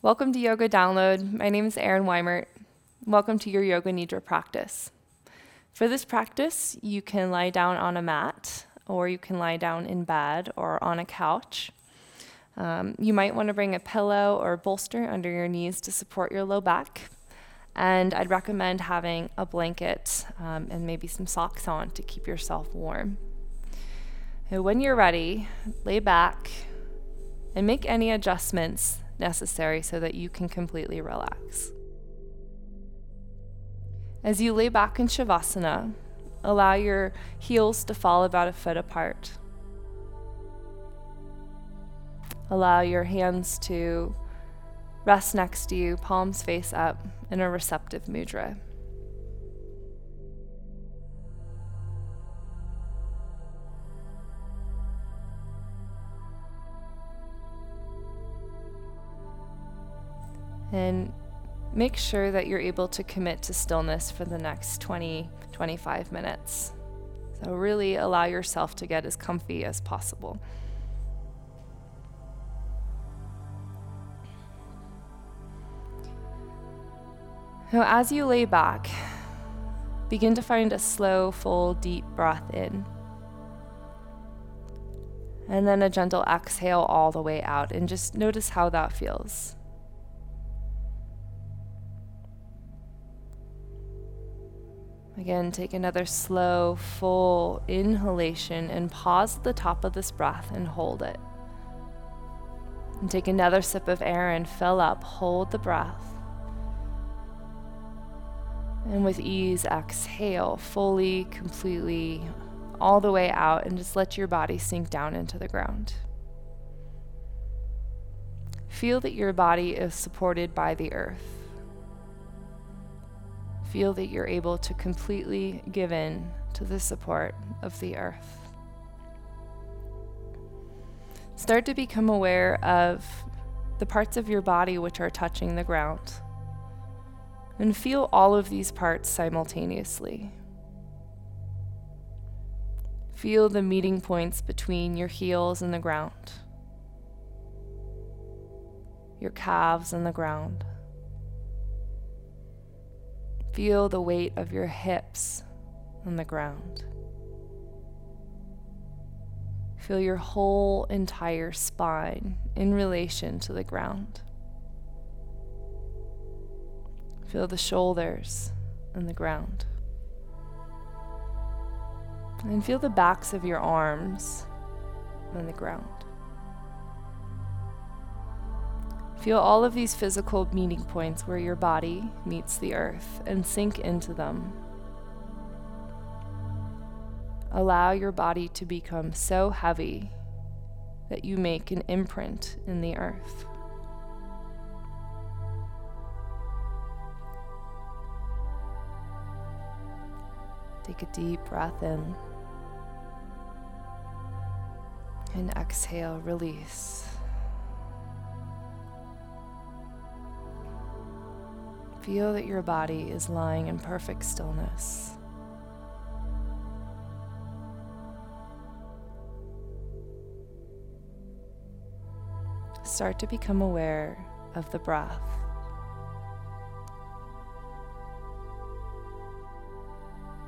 Welcome to Yoga Download. My name is Erin Weimert. Welcome to your Yoga Nidra practice. For this practice, you can lie down on a mat, or you can lie down in bed or on a couch. Um, you might want to bring a pillow or bolster under your knees to support your low back. And I'd recommend having a blanket um, and maybe some socks on to keep yourself warm. And when you're ready, lay back and make any adjustments necessary so that you can completely relax. As you lay back in Shavasana, allow your heels to fall about a foot apart. Allow your hands to rest next to you, palms face up, in a receptive mudra. And make sure that you're able to commit to stillness for the next 20, 25 minutes. So, really allow yourself to get as comfy as possible. Now, as you lay back, begin to find a slow, full, deep breath in. And then a gentle exhale all the way out, and just notice how that feels. Again, take another slow, full inhalation and pause at the top of this breath and hold it. And take another sip of air and fill up, hold the breath. And with ease, exhale fully, completely, all the way out, and just let your body sink down into the ground. Feel that your body is supported by the earth. Feel that you're able to completely give in to the support of the earth. Start to become aware of the parts of your body which are touching the ground. And feel all of these parts simultaneously. Feel the meeting points between your heels and the ground, your calves and the ground. Feel the weight of your hips on the ground. Feel your whole entire spine in relation to the ground. Feel the shoulders and the ground. And feel the backs of your arms on the ground. Feel all of these physical meeting points where your body meets the earth and sink into them. Allow your body to become so heavy that you make an imprint in the earth. Take a deep breath in and exhale, release. Feel that your body is lying in perfect stillness. Start to become aware of the breath.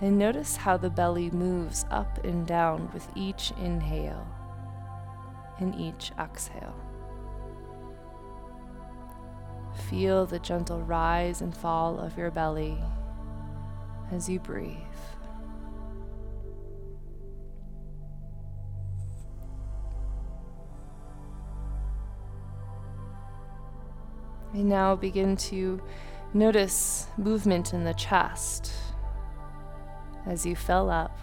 And notice how the belly moves up and down with each inhale and each exhale. Feel the gentle rise and fall of your belly as you breathe. And now begin to notice movement in the chest as you fill up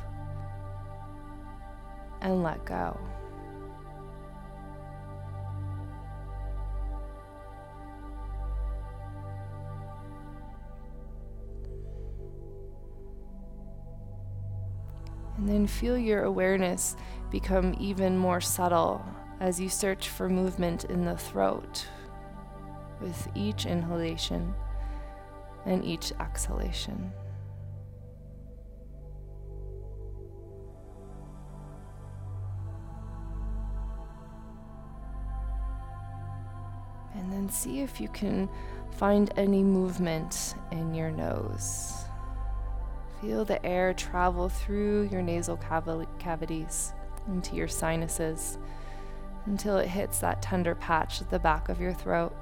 and let go. And then feel your awareness become even more subtle as you search for movement in the throat with each inhalation and each exhalation. And then see if you can find any movement in your nose. Feel the air travel through your nasal cavities into your sinuses until it hits that tender patch at the back of your throat.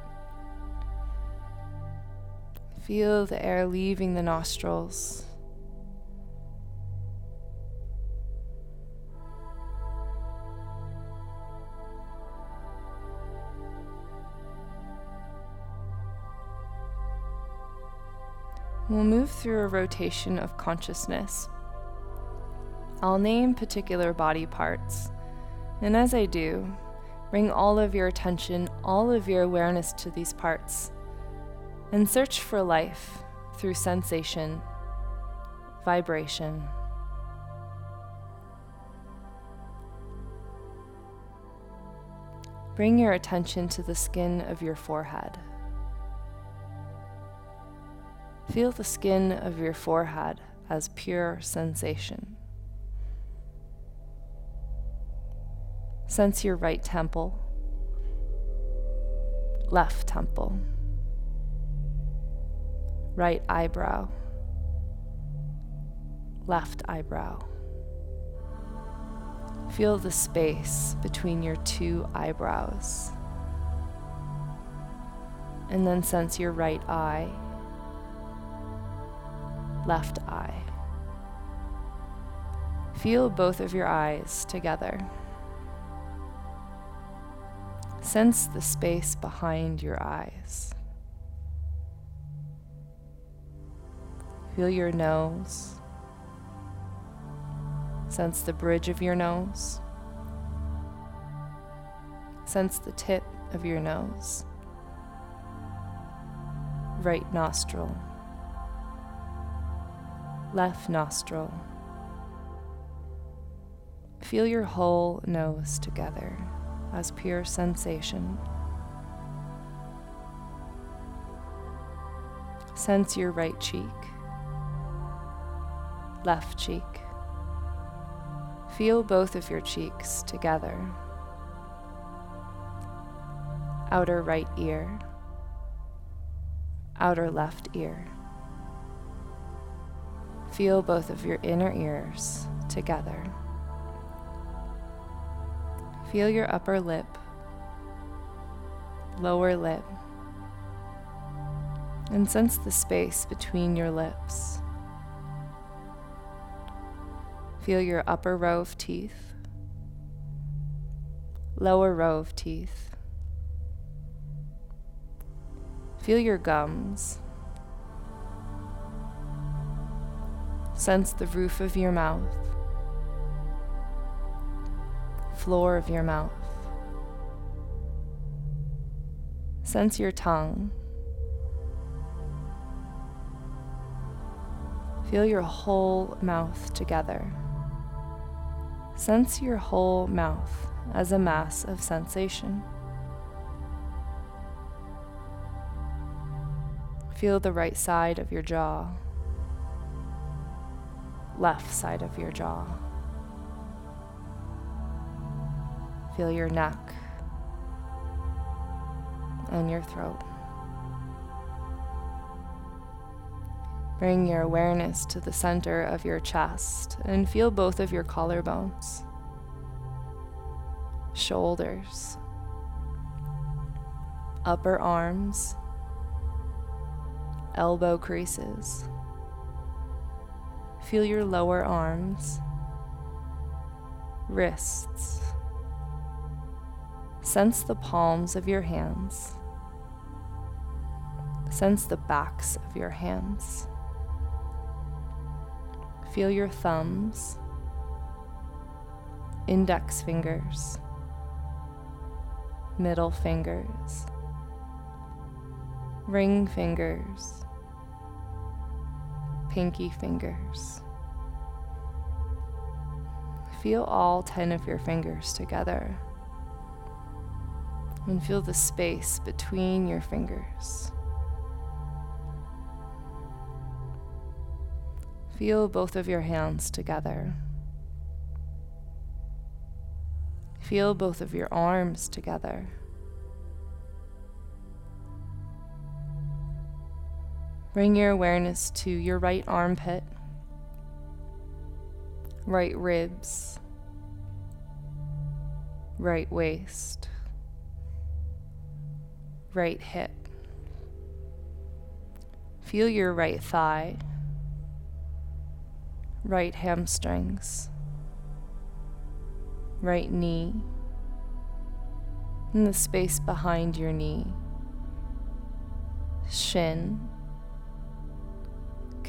Feel the air leaving the nostrils. We'll move through a rotation of consciousness. I'll name particular body parts, and as I do, bring all of your attention, all of your awareness to these parts and search for life through sensation, vibration. Bring your attention to the skin of your forehead. Feel the skin of your forehead as pure sensation. Sense your right temple, left temple right eyebrow, left eyebrow. Feel the space between your two eyebrows. And then sense your right eye, left eye. Feel both of your eyes together. Sense the space behind your eyes. Feel your nose. Sense the bridge of your nose. Sense the tip of your nose. Right nostril. Left nostril. Feel your whole nose together as pure sensation. Sense your right cheek left cheek. Feel both of your cheeks together. Outer right ear, outer left ear. Feel both of your inner ears together. Feel your upper lip, lower lip, and sense the space between your lips. Feel your upper row of teeth, lower row of teeth. Feel your gums. Sense the roof of your mouth, floor of your mouth. Sense your tongue. Feel your whole mouth together. Sense your whole mouth as a mass of sensation. Feel the right side of your jaw, left side of your jaw. Feel your neck and your throat. Bring your awareness to the center of your chest and feel both of your collarbones, shoulders, upper arms, elbow creases. Feel your lower arms, wrists. Sense the palms of your hands. Sense the backs of your hands. Feel your thumbs, index fingers, middle fingers, ring fingers, pinky fingers. Feel all 10 of your fingers together and feel the space between your fingers. Feel both of your hands together. Feel both of your arms together. Bring your awareness to your right armpit, right ribs, right waist, right hip. Feel your right thigh, right hamstrings, right knee, and the space behind your knee, shin,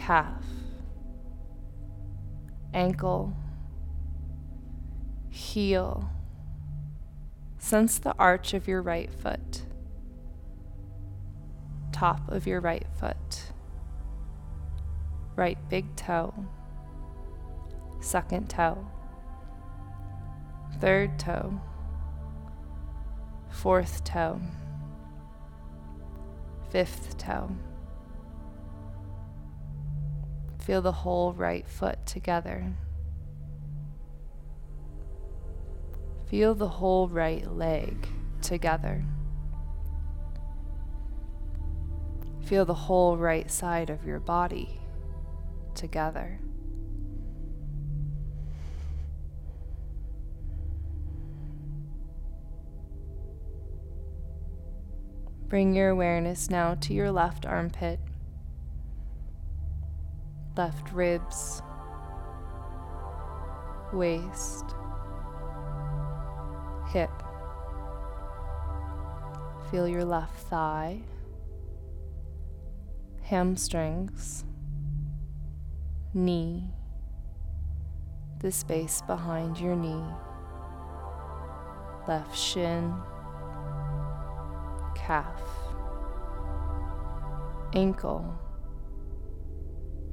calf, ankle, heel. Sense the arch of your right foot, top of your right foot, right big toe, second toe, third toe, fourth toe, fifth toe. Feel the whole right foot together. Feel the whole right leg together. Feel the whole right side of your body together. Bring your awareness now to your left armpit, left ribs, waist, hip. Feel your left thigh, hamstrings, knee, the space behind your knee, left shin, calf, ankle,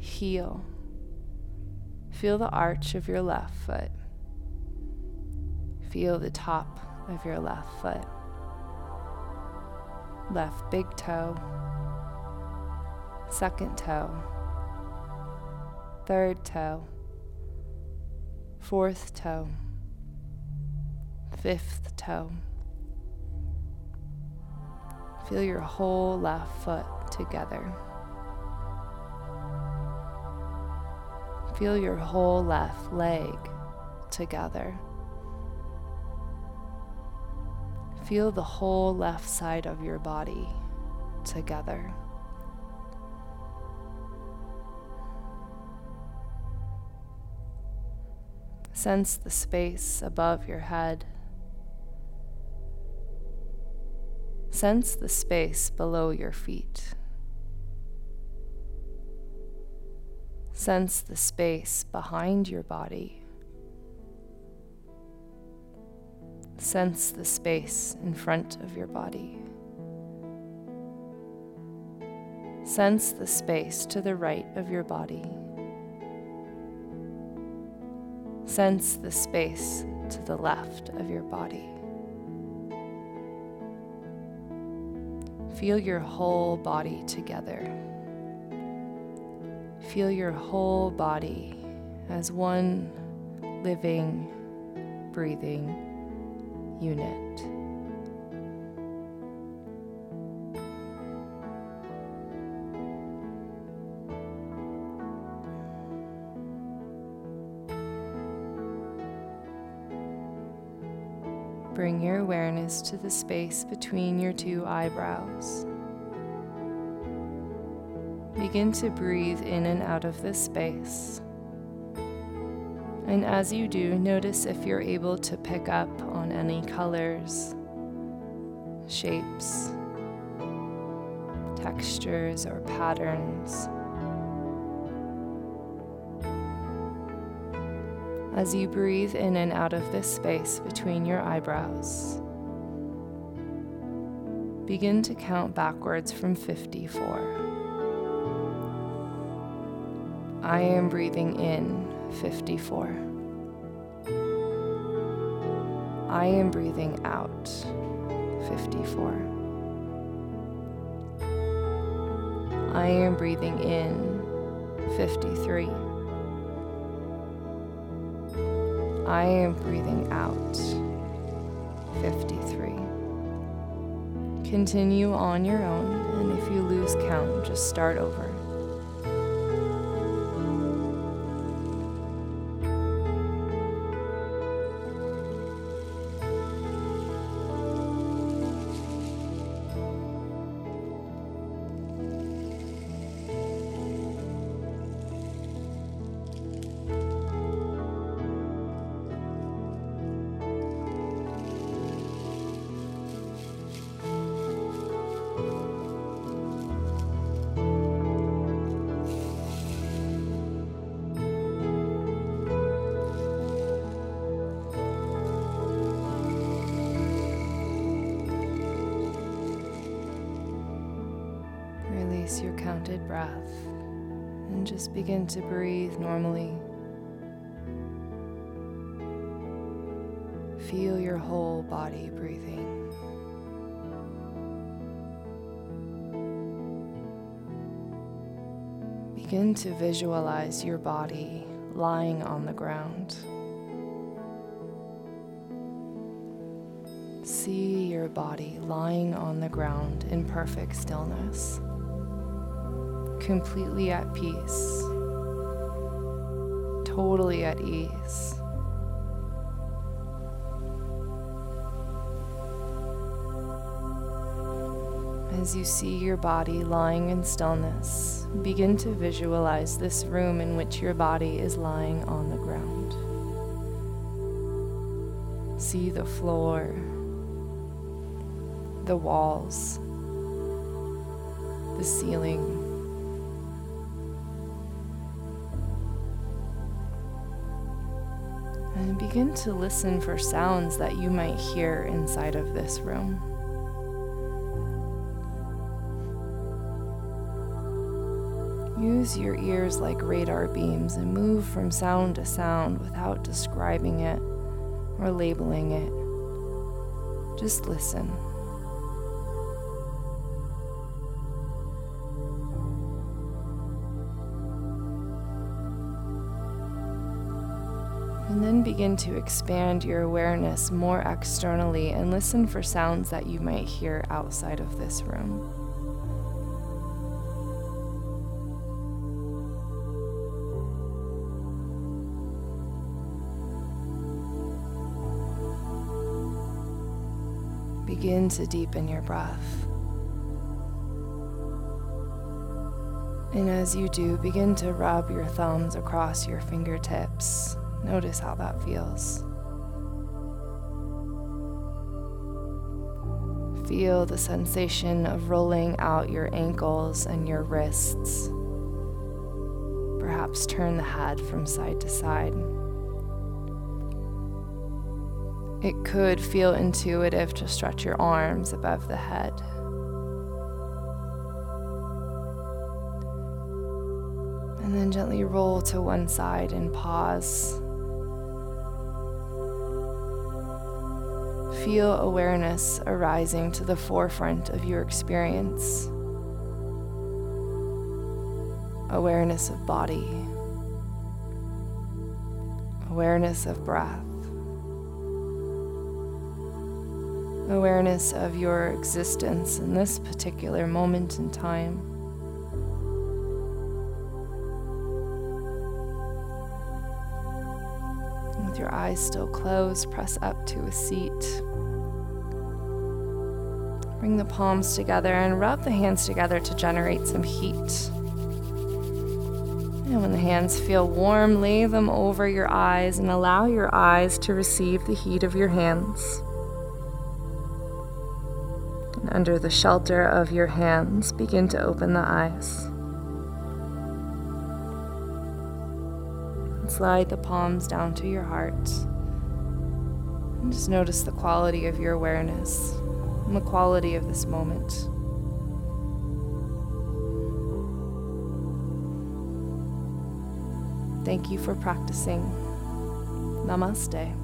heel. Feel the arch of your left foot. Feel the top of your left foot. Left big toe. Second toe. Third toe. Fourth toe. Fifth toe. Feel your whole left foot together. Feel your whole left leg together. Feel the whole left side of your body together. Sense the space above your head. Sense the space below your feet. Sense the space behind your body. Sense the space in front of your body. Sense the space to the right of your body. Sense the space to the left of your body. Feel your whole body together. Feel your whole body as one living, breathing unit. Bring your awareness to the space between your two eyebrows. Begin to breathe in and out of this space. And as you do, notice if you're able to pick up on any colors, shapes, textures, or patterns. As you breathe in and out of this space between your eyebrows, begin to count backwards from 54. I am breathing in 54. I am breathing out 54. I am breathing in 53. I am breathing out 53. Continue on your own, and if you lose count, just start over. Breath and just begin to breathe normally. Feel your whole body breathing. Begin to visualize your body lying on the ground. See your body lying on the ground in perfect stillness, completely at peace, totally at ease. As you see your body lying in stillness, begin to visualize this room in which your body is lying on the ground. See the floor, the walls, the ceiling. And begin to listen for sounds that you might hear inside of this room. Use your ears like radar beams and move from sound to sound without describing it or labeling it. Just listen. Begin to expand your awareness more externally and listen for sounds that you might hear outside of this room. Begin to deepen your breath. And as you do, begin to rub your thumbs across your fingertips. Notice how that feels. Feel the sensation of rolling out your ankles and your wrists. Perhaps turn the head from side to side. It could feel intuitive to stretch your arms above the head. And then gently roll to one side and pause. Feel awareness arising to the forefront of your experience. Awareness of body, awareness of breath. awareness of your existence in this particular moment in time. With your eyes still closed, press up to a seat. Bring the palms together and rub the hands together to generate some heat. And when the hands feel warm, lay them over your eyes and allow your eyes to receive the heat of your hands And under the shelter of your hands, begin to open the eyes. And slide the palms down to your heart. And just notice the quality of your awareness and the quality of this moment. Thank you for practicing. Namaste.